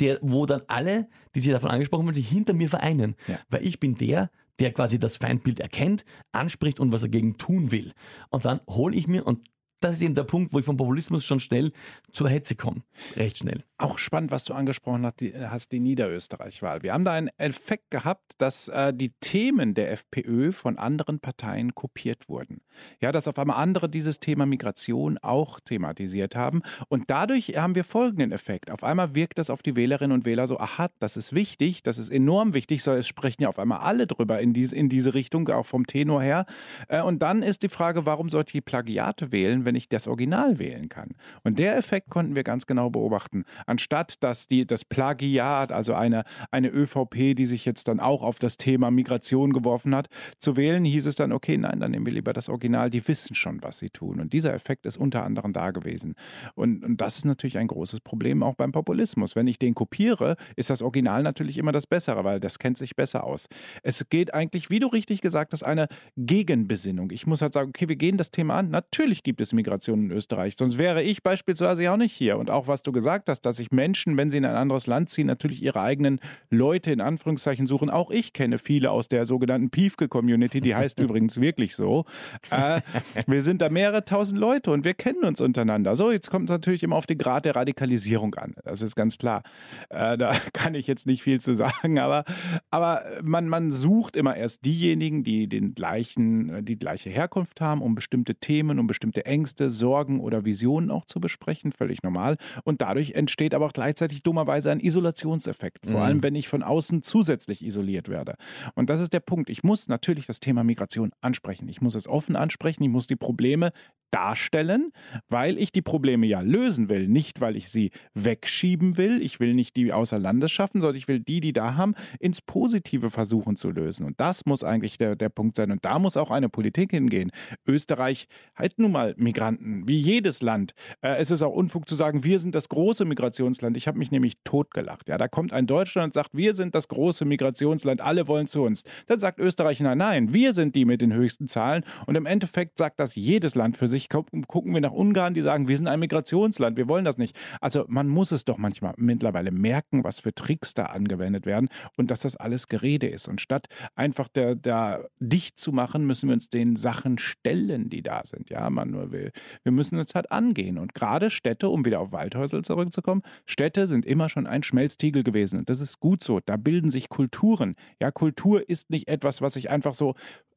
der, wo dann alle, die sich davon angesprochen werden, sich hinter mir vereinen. Ja. Weil ich bin der, der quasi das Feindbild erkennt, anspricht und was dagegen tun will. Und dann hole ich mir, und das ist eben der Punkt, wo ich vom Populismus schon schnell zur Hetze komme. Recht schnell. Auch spannend, was du angesprochen hast, die, hast, die Niederösterreich-Wahl. Wir haben da einen Effekt gehabt, dass äh, die Themen der FPÖ von anderen Parteien kopiert wurden. Ja, dass auf einmal andere dieses Thema Migration auch thematisiert haben. Und dadurch haben wir folgenden Effekt. Auf einmal wirkt das auf die Wählerinnen und Wähler so, aha, das ist wichtig, das ist enorm wichtig, so, es sprechen ja auf einmal alle drüber in diese, in diese Richtung, auch vom Tenor her. Äh, und dann ist die Frage, warum sollte ich Plagiate wählen, wenn ich das Original wählen kann? Und der Effekt konnten wir ganz genau beobachten anstatt dass die, das Plagiat, also eine, eine ÖVP, die sich jetzt dann auch auf das Thema Migration geworfen hat, zu wählen, hieß es dann, okay, nein, dann nehmen wir lieber das Original, die wissen schon, was sie tun. Und dieser Effekt ist unter anderem da gewesen. Und, und das ist natürlich ein großes Problem auch beim Populismus. Wenn ich den kopiere, ist das Original natürlich immer das Bessere, weil das kennt sich besser aus. Es geht eigentlich, wie du richtig gesagt hast, eine Gegenbesinnung. Ich muss halt sagen, okay, wir gehen das Thema an. Natürlich gibt es Migration in Österreich, sonst wäre ich beispielsweise auch nicht hier. Und auch was du gesagt hast, dass ich sich Menschen, wenn sie in ein anderes Land ziehen, natürlich ihre eigenen Leute in Anführungszeichen suchen. Auch ich kenne viele aus der sogenannten Piefke-Community, die heißt [laughs] übrigens wirklich so. Äh, wir sind da mehrere tausend Leute und wir kennen uns untereinander. So, jetzt kommt es natürlich immer auf den Grad der Radikalisierung an. Das ist ganz klar. Äh, da [laughs] kann ich jetzt nicht viel zu sagen, aber, aber man, man sucht immer erst diejenigen, die den gleichen, die gleiche Herkunft haben, um bestimmte Themen, um bestimmte Ängste, Sorgen oder Visionen auch zu besprechen. Völlig normal. Und dadurch entsteht aber auch gleichzeitig dummerweise ein Isolationseffekt. Vor mhm. allem, wenn ich von außen zusätzlich isoliert werde. Und das ist der Punkt. Ich muss natürlich das Thema Migration ansprechen. Ich muss es offen ansprechen. Ich muss die Probleme darstellen, weil ich die Probleme ja lösen will, nicht weil ich sie wegschieben will. Ich will nicht die außer Landes schaffen, sondern ich will die, die da haben, ins Positive versuchen zu lösen. Und das muss eigentlich der, der Punkt sein. Und da muss auch eine Politik hingehen. Österreich hat nun mal Migranten, wie jedes Land. Äh, es ist auch Unfug zu sagen, wir sind das große Migrationsland. Ich habe mich nämlich totgelacht. Ja, da kommt ein Deutschland und sagt, wir sind das große Migrationsland, alle wollen zu uns. Dann sagt Österreich, nein, nein, wir sind die mit den höchsten Zahlen. Und im Endeffekt sagt das jedes Land für sich Gleichzeitig gucken wir nach Ungarn, die sagen, wir sind ein Migrationsland, wir wollen das nicht. Also man muss es doch manchmal mittlerweile merken, was für Tricks da angewendet werden und dass das alles Gerede ist. Und statt einfach da, da dicht zu machen, müssen wir uns den Sachen stellen, die da sind. Ja, man, wir, wir müssen uns halt angehen. Und gerade Städte, um wieder auf Waldhäusel zurückzukommen, Städte sind immer schon ein Schmelztiegel gewesen. Und das ist gut so. Da bilden sich Kulturen. Ja, Kultur ist nicht etwas, was ich einfach so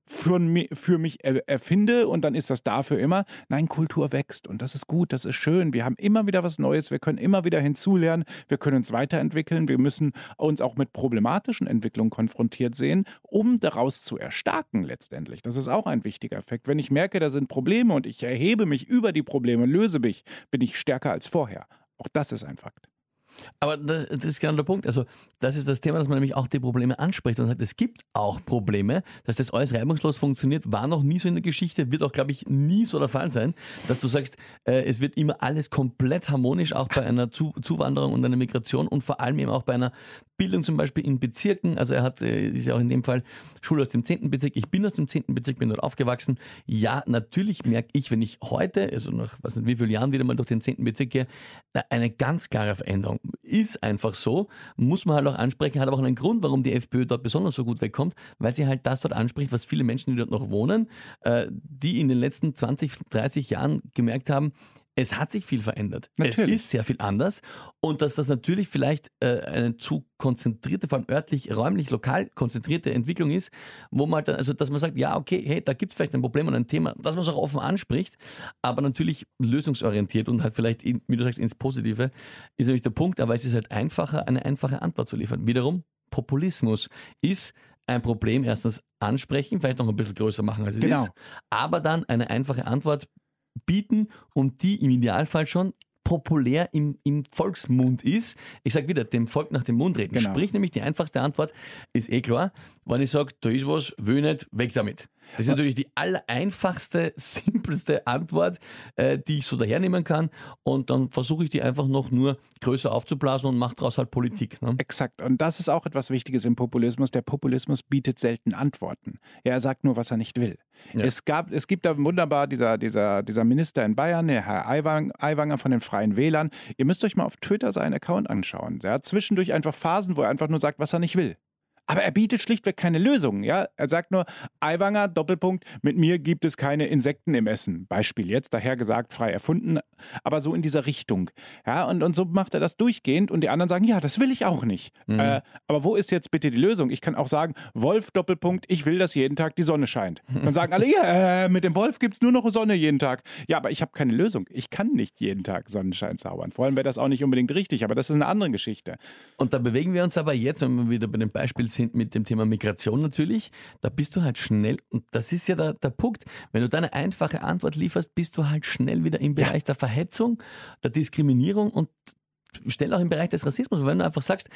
für, für mich erfinde und dann ist das da für immer. Nein, Kultur wächst und das ist gut, das ist schön. Wir haben immer wieder was Neues, wir können immer wieder hinzulernen, wir können uns weiterentwickeln, wir müssen uns auch mit problematischen Entwicklungen konfrontiert sehen, um daraus zu erstarken letztendlich. Das ist auch ein wichtiger Effekt. Wenn ich merke, da sind Probleme und ich erhebe mich über die Probleme, löse mich, bin ich stärker als vorher. Auch das ist ein Fakt. Aber das ist genau der Punkt. Also, das ist das Thema, dass man nämlich auch die Probleme anspricht und sagt, es gibt auch Probleme. Dass das alles reibungslos funktioniert, war noch nie so in der Geschichte, wird auch, glaube ich, nie so der Fall sein, dass du sagst, äh, es wird immer alles komplett harmonisch, auch bei einer Zu Zuwanderung und einer Migration und vor allem eben auch bei einer Bildung zum Beispiel in Bezirken. Also, er hat, äh, ist ja auch in dem Fall Schule aus dem 10. Bezirk. Ich bin aus dem 10. Bezirk, bin dort aufgewachsen. Ja, natürlich merke ich, wenn ich heute, also nach was nicht wie vielen Jahren wieder mal durch den 10. Bezirk gehe, eine ganz klare Veränderung ist einfach so, muss man halt auch ansprechen, hat aber auch einen Grund, warum die FPÖ dort besonders so gut wegkommt, weil sie halt das dort anspricht, was viele Menschen, die dort noch wohnen, äh, die in den letzten 20, 30 Jahren gemerkt haben, es hat sich viel verändert. Natürlich. Es ist sehr viel anders und dass das natürlich vielleicht äh, eine zu konzentrierte, vor allem örtlich, räumlich, lokal konzentrierte Entwicklung ist, wo man dann, also dass man sagt, ja, okay, hey, da gibt es vielleicht ein Problem und ein Thema, dass man es auch offen anspricht, aber natürlich lösungsorientiert und halt vielleicht, in, wie du sagst, ins Positive, ist nämlich der Punkt, aber es ist halt einfacher, eine einfache Antwort zu liefern. Wiederum, Populismus ist ein Problem erstens ansprechen, vielleicht noch ein bisschen größer machen, als es genau. ist, aber dann eine einfache Antwort bieten und die im Idealfall schon populär im, im Volksmund ist. Ich sage wieder, dem Volk nach dem Mund reden. Genau. Sprich nämlich die einfachste Antwort ist eh klar, wenn ich sage, da ist was, will nicht, weg damit. Das ist natürlich die allereinfachste, [laughs] simpelste Antwort, äh, die ich so dahernehmen kann. Und dann versuche ich die einfach noch nur größer aufzublasen und mache daraus halt Politik. Ne? Exakt. Und das ist auch etwas Wichtiges im Populismus. Der Populismus bietet selten Antworten. Er sagt nur, was er nicht will. Ja. Es, gab, es gibt da wunderbar dieser, dieser, dieser Minister in Bayern, der Herr Aiwanger von den Freien Wählern. Ihr müsst euch mal auf Twitter seinen Account anschauen. Der hat zwischendurch einfach Phasen, wo er einfach nur sagt, was er nicht will. Aber er bietet schlichtweg keine Lösungen. Ja? Er sagt nur, Aiwanger, Doppelpunkt, mit mir gibt es keine Insekten im Essen. Beispiel jetzt, daher gesagt, frei erfunden, aber so in dieser Richtung. Ja, und, und so macht er das durchgehend und die anderen sagen, ja, das will ich auch nicht. Mhm. Äh, aber wo ist jetzt bitte die Lösung? Ich kann auch sagen, Wolf, Doppelpunkt, ich will, dass jeden Tag die Sonne scheint. [laughs] Dann sagen alle, ja, äh, mit dem Wolf gibt es nur noch Sonne jeden Tag. Ja, aber ich habe keine Lösung. Ich kann nicht jeden Tag Sonnenschein zaubern. Vor allem wäre das auch nicht unbedingt richtig, aber das ist eine andere Geschichte. Und da bewegen wir uns aber jetzt, wenn wir wieder bei dem Beispiel sind mit dem Thema Migration natürlich, da bist du halt schnell, und das ist ja der, der Punkt, wenn du deine einfache Antwort lieferst, bist du halt schnell wieder im Bereich ja. der Verhetzung, der Diskriminierung und schnell auch im Bereich des Rassismus. Wenn du einfach sagst,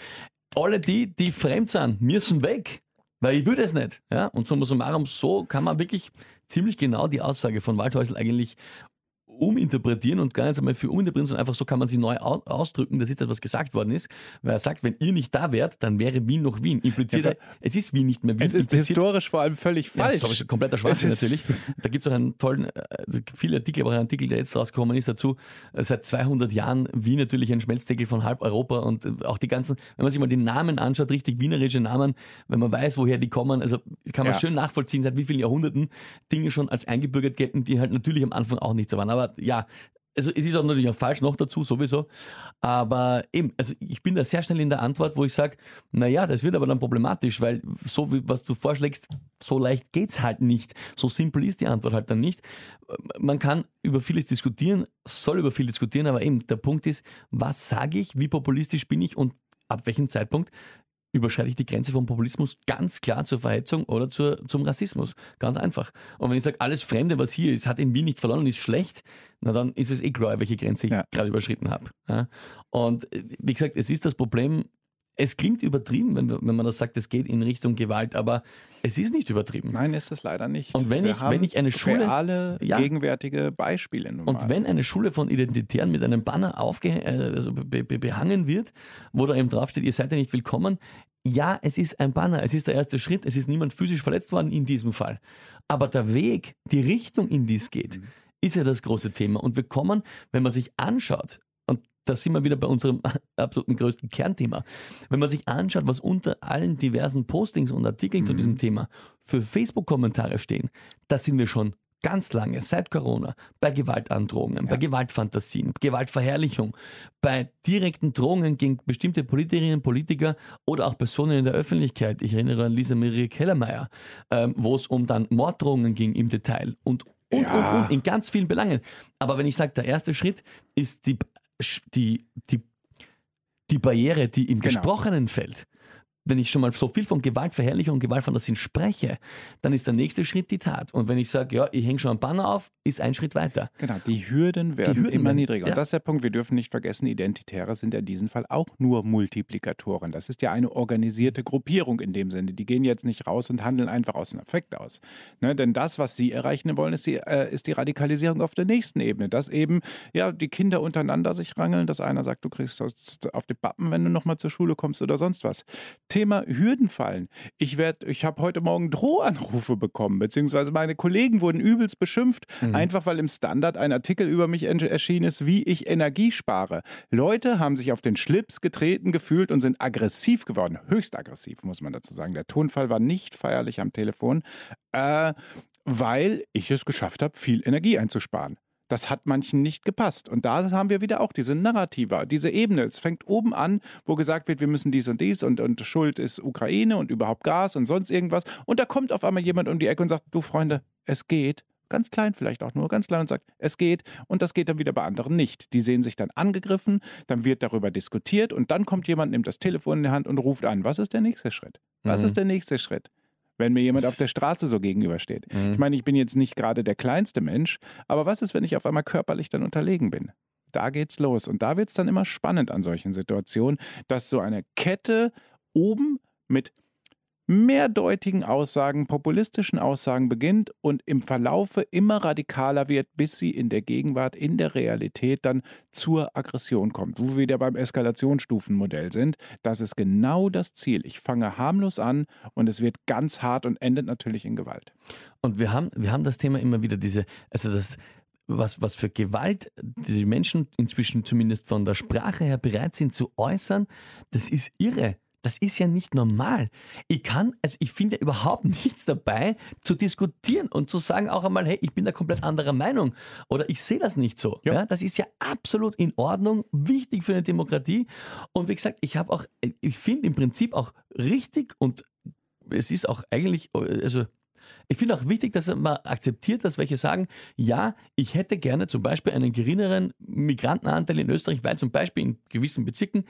alle die, die fremd sind, müssen weg, weil ich würde es nicht. Ja? Und so summarum, so kann man wirklich ziemlich genau die Aussage von Waldhäusl eigentlich uminterpretieren und gar nicht einmal für uminterpretieren, sondern einfach so kann man sie neu ausdrücken. Das ist das, was gesagt worden ist. Weil er sagt, wenn ihr nicht da wärt, dann wäre Wien noch Wien. Impliziert ja, es ist Wien nicht mehr Wien. Es ist historisch vor allem völlig falsch. Ja, das ist kompletter Schwachsinn natürlich. Da gibt es auch einen tollen, also viele Artikel, aber ein Artikel, der jetzt rausgekommen ist dazu. Seit 200 Jahren Wien natürlich ein Schmelzdeckel von halb Europa und auch die ganzen, wenn man sich mal die Namen anschaut, richtig wienerische Namen, wenn man weiß, woher die kommen, also kann man ja. schön nachvollziehen, seit wie vielen Jahrhunderten Dinge schon als eingebürgert gelten, die halt natürlich am Anfang auch nicht so waren. Aber ja, also es ist auch natürlich auch falsch noch dazu, sowieso. Aber eben, also ich bin da sehr schnell in der Antwort, wo ich sage, naja, das wird aber dann problematisch, weil so wie was du vorschlägst, so leicht geht es halt nicht. So simpel ist die Antwort halt dann nicht. Man kann über vieles diskutieren, soll über viel diskutieren, aber eben der Punkt ist, was sage ich, wie populistisch bin ich und ab welchem Zeitpunkt überschreite ich die Grenze vom Populismus ganz klar zur Verhetzung oder zur, zum Rassismus. Ganz einfach. Und wenn ich sage, alles Fremde, was hier ist, hat in Wien nicht verloren und ist schlecht, na dann ist es eh klar, welche Grenze ich ja. gerade überschritten habe. Und äh, wie gesagt, es ist das Problem, es klingt übertrieben, wenn, wenn man das sagt, es geht in Richtung Gewalt, aber es ist nicht übertrieben. Nein, ist es leider nicht. Und wenn, ich, wenn ich eine Schule. Reale, ja, gegenwärtige Beispiele. Nun und wenn eine Schule von Identitären mit einem Banner aufge, äh, also be, be, behangen wird, wo da eben draufsteht, ihr seid ja nicht willkommen, ja, es ist ein Banner, es ist der erste Schritt, es ist niemand physisch verletzt worden in diesem Fall. Aber der Weg, die Richtung, in die es geht, mhm. ist ja das große Thema. Und wir kommen, wenn man sich anschaut, da sind wir wieder bei unserem [laughs] absoluten größten Kernthema. Wenn man sich anschaut, was unter allen diversen Postings und Artikeln mhm. zu diesem Thema für Facebook-Kommentare stehen, da sind wir schon ganz lange, seit Corona, bei Gewaltandrohungen, ja. bei Gewaltfantasien, Gewaltverherrlichung, bei direkten Drohungen gegen bestimmte Politikerinnen, Politiker oder auch Personen in der Öffentlichkeit. Ich erinnere an Lisa Marie Kellermeier, ähm, wo es um dann Morddrohungen ging im Detail und und, ja. und, und, in ganz vielen Belangen. Aber wenn ich sage, der erste Schritt ist die die, die, die Barriere, die im genau. Gesprochenen fällt, wenn ich schon mal so viel von Gewaltverherrlichung und Gewaltfantasien spreche, dann ist der nächste Schritt die Tat. Und wenn ich sage, ja, ich hänge schon am Banner auf, ist ein Schritt weiter. Genau, die Hürden werden die Hürden immer werden, niedriger. Ja. Und das ist der Punkt, wir dürfen nicht vergessen, Identitäre sind in diesem Fall auch nur Multiplikatoren. Das ist ja eine organisierte Gruppierung in dem Sinne. Die gehen jetzt nicht raus und handeln einfach aus dem Effekt aus. Ne? Denn das, was sie erreichen wollen, ist die, äh, ist die Radikalisierung auf der nächsten Ebene. Dass eben ja, die Kinder untereinander sich rangeln, dass einer sagt, du kriegst auf die Pappen, wenn du nochmal zur Schule kommst oder sonst was. Thema Hürden fallen. Ich, ich habe heute Morgen Drohanrufe bekommen, beziehungsweise meine Kollegen wurden übelst beschimpft, mhm. einfach weil im Standard ein Artikel über mich erschienen ist, wie ich Energie spare. Leute haben sich auf den Schlips getreten gefühlt und sind aggressiv geworden. Höchst aggressiv, muss man dazu sagen. Der Tonfall war nicht feierlich am Telefon, äh, weil ich es geschafft habe, viel Energie einzusparen. Das hat manchen nicht gepasst. Und da haben wir wieder auch diese Narrativa, diese Ebene. Es fängt oben an, wo gesagt wird, wir müssen dies und dies und, und Schuld ist Ukraine und überhaupt Gas und sonst irgendwas. Und da kommt auf einmal jemand um die Ecke und sagt, du Freunde, es geht. Ganz klein, vielleicht auch nur ganz klein und sagt, es geht. Und das geht dann wieder bei anderen nicht. Die sehen sich dann angegriffen, dann wird darüber diskutiert und dann kommt jemand, nimmt das Telefon in die Hand und ruft an. Was ist der nächste Schritt? Was mhm. ist der nächste Schritt? Wenn mir jemand auf der Straße so gegenübersteht. Mhm. Ich meine, ich bin jetzt nicht gerade der kleinste Mensch, aber was ist, wenn ich auf einmal körperlich dann unterlegen bin? Da geht's los. Und da wird es dann immer spannend an solchen Situationen, dass so eine Kette oben mit mehrdeutigen Aussagen, populistischen Aussagen beginnt und im Verlaufe immer radikaler wird, bis sie in der Gegenwart, in der Realität dann zur Aggression kommt. Wo wir wieder beim Eskalationsstufenmodell sind. Das ist genau das Ziel. Ich fange harmlos an und es wird ganz hart und endet natürlich in Gewalt. Und wir haben, wir haben das Thema immer wieder, diese, also das, was, was für Gewalt die Menschen inzwischen zumindest von der Sprache her bereit sind zu äußern, das ist irre. Das ist ja nicht normal. Ich kann, also ich finde [laughs] überhaupt nichts dabei, zu diskutieren und zu sagen auch einmal, hey, ich bin da komplett anderer Meinung oder ich sehe das nicht so. Ja. ja. das ist ja absolut in Ordnung, wichtig für eine Demokratie. Und wie gesagt, ich habe auch, ich finde im Prinzip auch richtig und es ist auch eigentlich, also ich finde auch wichtig, dass man akzeptiert, dass welche sagen, ja, ich hätte gerne zum Beispiel einen geringeren Migrantenanteil in Österreich, weil zum Beispiel in gewissen Bezirken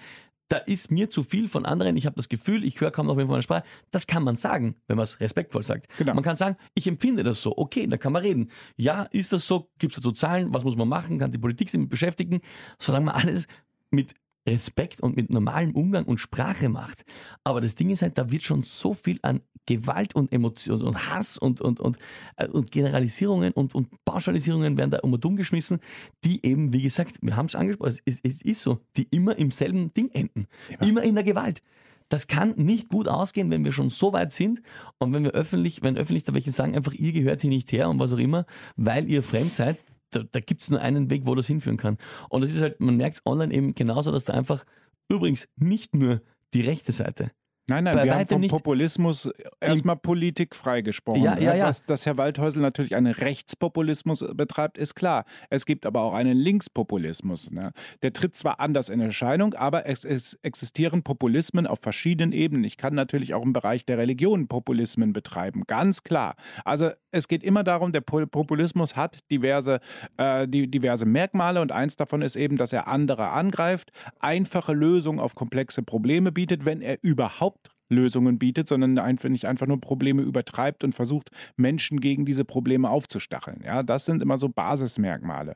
da ist mir zu viel von anderen, ich habe das Gefühl, ich höre kaum noch mehr von meiner Sprache. Das kann man sagen, wenn man es respektvoll sagt. Genau. Man kann sagen, ich empfinde das so, okay, da kann man reden. Ja, ist das so? Gibt es dazu Zahlen? Was muss man machen? Kann die Politik sich damit beschäftigen? Solange man alles mit Respekt und mit normalem Umgang und Sprache macht. Aber das Ding ist halt, da wird schon so viel an Gewalt und Emotion und Hass und, und, und, äh, und Generalisierungen und, und Pauschalisierungen werden da um und um geschmissen, die eben, wie gesagt, wir haben es angesprochen, es, es, ist so, die immer im selben Ding enden. Immer, immer in der Gewalt. Das kann nicht gut ausgehen, wenn wir schon so weit sind und wenn wir öffentlich, wenn öffentlich da welche sagen, einfach ihr gehört hier nicht her und was auch immer, weil ihr fremd seid, da, da gibt es nur einen Weg, wo das hinführen kann. Und das ist halt, man merkt es online eben genauso, dass da einfach übrigens nicht nur die rechte Seite, Nein, nein, wir haben vom Populismus erstmal Politik freigesprochen. Ja, ja, ja. Dass, dass Herr Waldhäusl natürlich einen Rechtspopulismus betreibt, ist klar. Es gibt aber auch einen Linkspopulismus. Ne? Der tritt zwar anders in Erscheinung, aber es, es, existieren Populismen auf verschiedenen Ebenen. Ich kann natürlich auch im Bereich der Religion Populismen betreiben, ganz klar. Also es geht immer darum, der Populismus hat diverse, äh, die, diverse Merkmale und eins davon ist eben, dass er andere angreift, einfache Lösungen auf komplexe Probleme bietet, wenn er überhaupt Lösungen bietet, sondern einfach nicht einfach nur Probleme übertreibt und versucht, Menschen gegen diese Probleme aufzustacheln. Ja, das sind immer so Basismerkmale.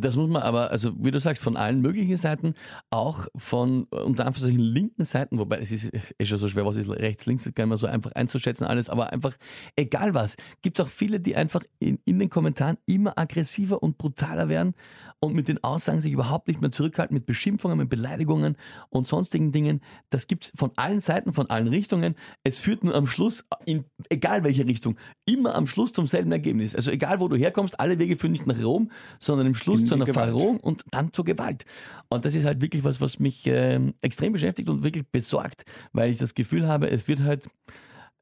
Das muss man aber, also wie du sagst, von allen möglichen Seiten, auch von unter Anführungszeichen linken Seiten, wobei es ist, ist schon so schwer, was ist rechts, links, kann man so einfach einzuschätzen, alles, aber einfach, egal was, gibt es auch viele, die einfach in, in den Kommentaren immer aggressiver und brutaler werden und mit den Aussagen sich überhaupt nicht mehr zurückhalten, mit Beschimpfungen, mit Beleidigungen und sonstigen Dingen. Das gibt es von allen Seiten, von allen Richtungen. Es führt nur am Schluss, in egal welche Richtung, immer am Schluss zum selben Ergebnis. Also egal, wo du herkommst, alle Wege führen nicht nach Rom, sondern im Schluss zu einer. Verrohung und dann zur Gewalt. Und das ist halt wirklich was, was mich äh, extrem beschäftigt und wirklich besorgt, weil ich das Gefühl habe, es wird halt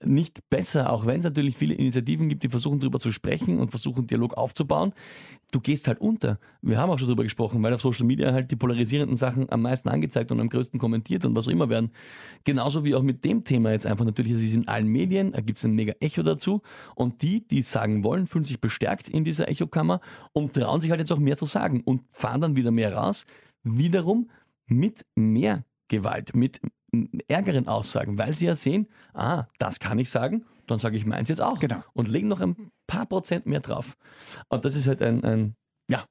nicht besser, auch wenn es natürlich viele Initiativen gibt, die versuchen darüber zu sprechen und versuchen Dialog aufzubauen. Du gehst halt unter. Wir haben auch schon darüber gesprochen, weil auf Social Media halt die polarisierenden Sachen am meisten angezeigt und am größten kommentiert und was auch immer werden. Genauso wie auch mit dem Thema jetzt einfach natürlich, es ist in allen Medien, da gibt es ein mega Echo dazu und die, die sagen wollen, fühlen sich bestärkt in dieser Echokammer und trauen sich halt jetzt auch mehr zu sagen und fahren dann wieder mehr raus. Wiederum mit mehr Gewalt, mit ärgeren Aussagen, weil sie ja sehen, ah, das kann ich sagen, dann sage ich meins jetzt auch. Genau. Und legen noch ein paar Prozent mehr drauf. Und das ist halt ein, ein, ja,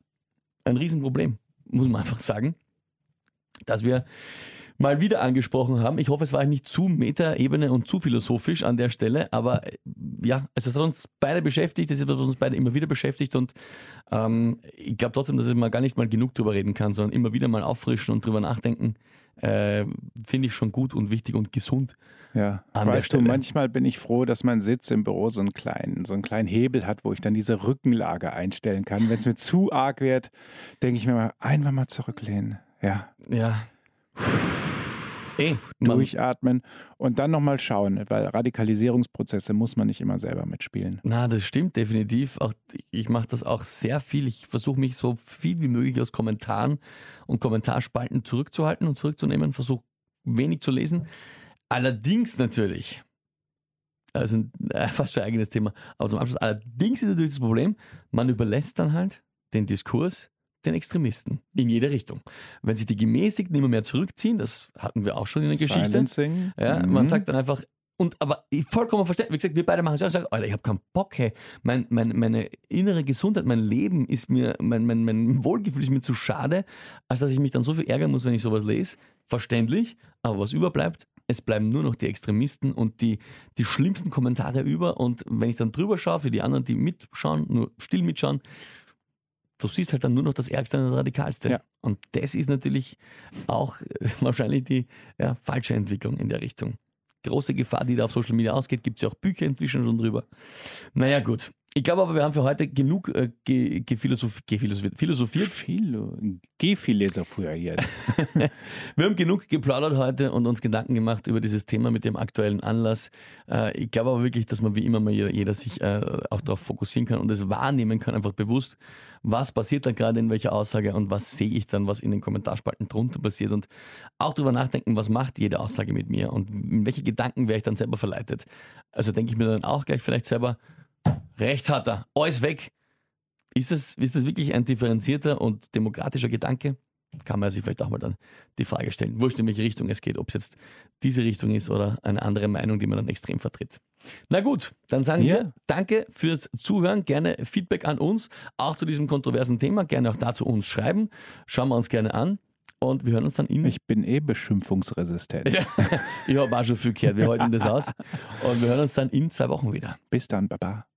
ein Riesenproblem, muss man [laughs] einfach sagen, dass wir mal wieder angesprochen haben. Ich hoffe, es war nicht zu Metaebene und zu philosophisch an der Stelle, aber äh, ja, also es hat uns beide beschäftigt, es hat uns beide immer wieder beschäftigt und ähm, ich glaube trotzdem, dass man gar nicht mal genug drüber reden kann, sondern immer wieder mal auffrischen und drüber nachdenken, äh, finde ich schon gut und wichtig und gesund. Ja, weißt du, manchmal bin ich froh, dass mein Sitz im Büro so einen kleinen, so einen kleinen Hebel hat, wo ich dann diese Rückenlage einstellen kann. Wenn es mir zu arg wird, denke ich mir mal, einfach mal zurücklehnen. Ja. Ja. Ey, durchatmen und dann nochmal schauen, weil Radikalisierungsprozesse muss man nicht immer selber mitspielen. Na, das stimmt definitiv. Auch ich mache das auch sehr viel. Ich versuche mich so viel wie möglich aus Kommentaren und Kommentarspalten zurückzuhalten und zurückzunehmen, versuche wenig zu lesen. Allerdings natürlich, also äh, [laughs] fast schon ein eigenes Thema, aber zum Abschluss, allerdings ist natürlich das Problem, man überlässt dann halt den Diskurs den Extremisten in jede Richtung. Wenn sich die Gemäßigten immer mehr zurückziehen, das hatten wir auch schon in der Geschichte. Ja, mhm. Man sagt dann einfach, und aber vollkommen verständlich, wie gesagt, wir beide machen es auch, ich sage, Alter, ich habe keinen Bock, hey, mein, mein, meine innere Gesundheit, mein Leben ist mir, mein, mein, mein Wohlgefühl ist mir zu schade, als dass ich mich dann so viel ärgern muss, wenn ich sowas lese. Verständlich, aber was überbleibt, es bleiben nur noch die Extremisten und die, die schlimmsten Kommentare über. Und wenn ich dann drüber schaue, für die anderen, die mitschauen, nur still mitschauen, du siehst halt dann nur noch das Ärgste und das Radikalste. Ja. Und das ist natürlich auch äh, [laughs] wahrscheinlich die ja, falsche Entwicklung in der Richtung. Große Gefahr, die da auf Social Media ausgeht, gibt es ja auch Bücher inzwischen schon drüber. Naja, gut. Ich glaube aber, wir haben für heute genug äh, ge gefilosoph gefilosophiert. philosophiert. Philo Gephilosophier hier. [laughs] Wir haben genug geplaudert heute und uns Gedanken gemacht über dieses Thema mit dem aktuellen Anlass. Äh, ich glaube aber wirklich, dass man wie immer mal jeder, jeder sich äh, auch darauf fokussieren kann und es wahrnehmen kann, einfach bewusst, was passiert da gerade in welcher Aussage und was sehe ich dann, was in den Kommentarspalten drunter passiert und auch darüber nachdenken, was macht jede Aussage mit mir und in welche Gedanken wäre ich dann selber verleitet. Also denke ich mir dann auch gleich vielleicht selber, rechts hat er, alles weg. Ist das, ist das wirklich ein differenzierter und demokratischer Gedanke? Kann man sich vielleicht auch mal dann die Frage stellen. Wurscht, in welche Richtung es geht, ob es jetzt diese Richtung ist oder eine andere Meinung, die man dann extrem vertritt. Na gut, dann sagen Ja. wir Danke fürs Zuhören. Gerne Feedback an uns, auch zu diesem kontroversen Thema. Gerne auch dazu uns schreiben. Schauen wir uns gerne an. Und wir hören uns dann in. Ich bin eh beschimpfungsresistent. Ja, [laughs] ich habe auch schon viel gehört. Wir halten das aus. Und wir hören uns dann in zwei Wochen wieder. Bis dann, Baba.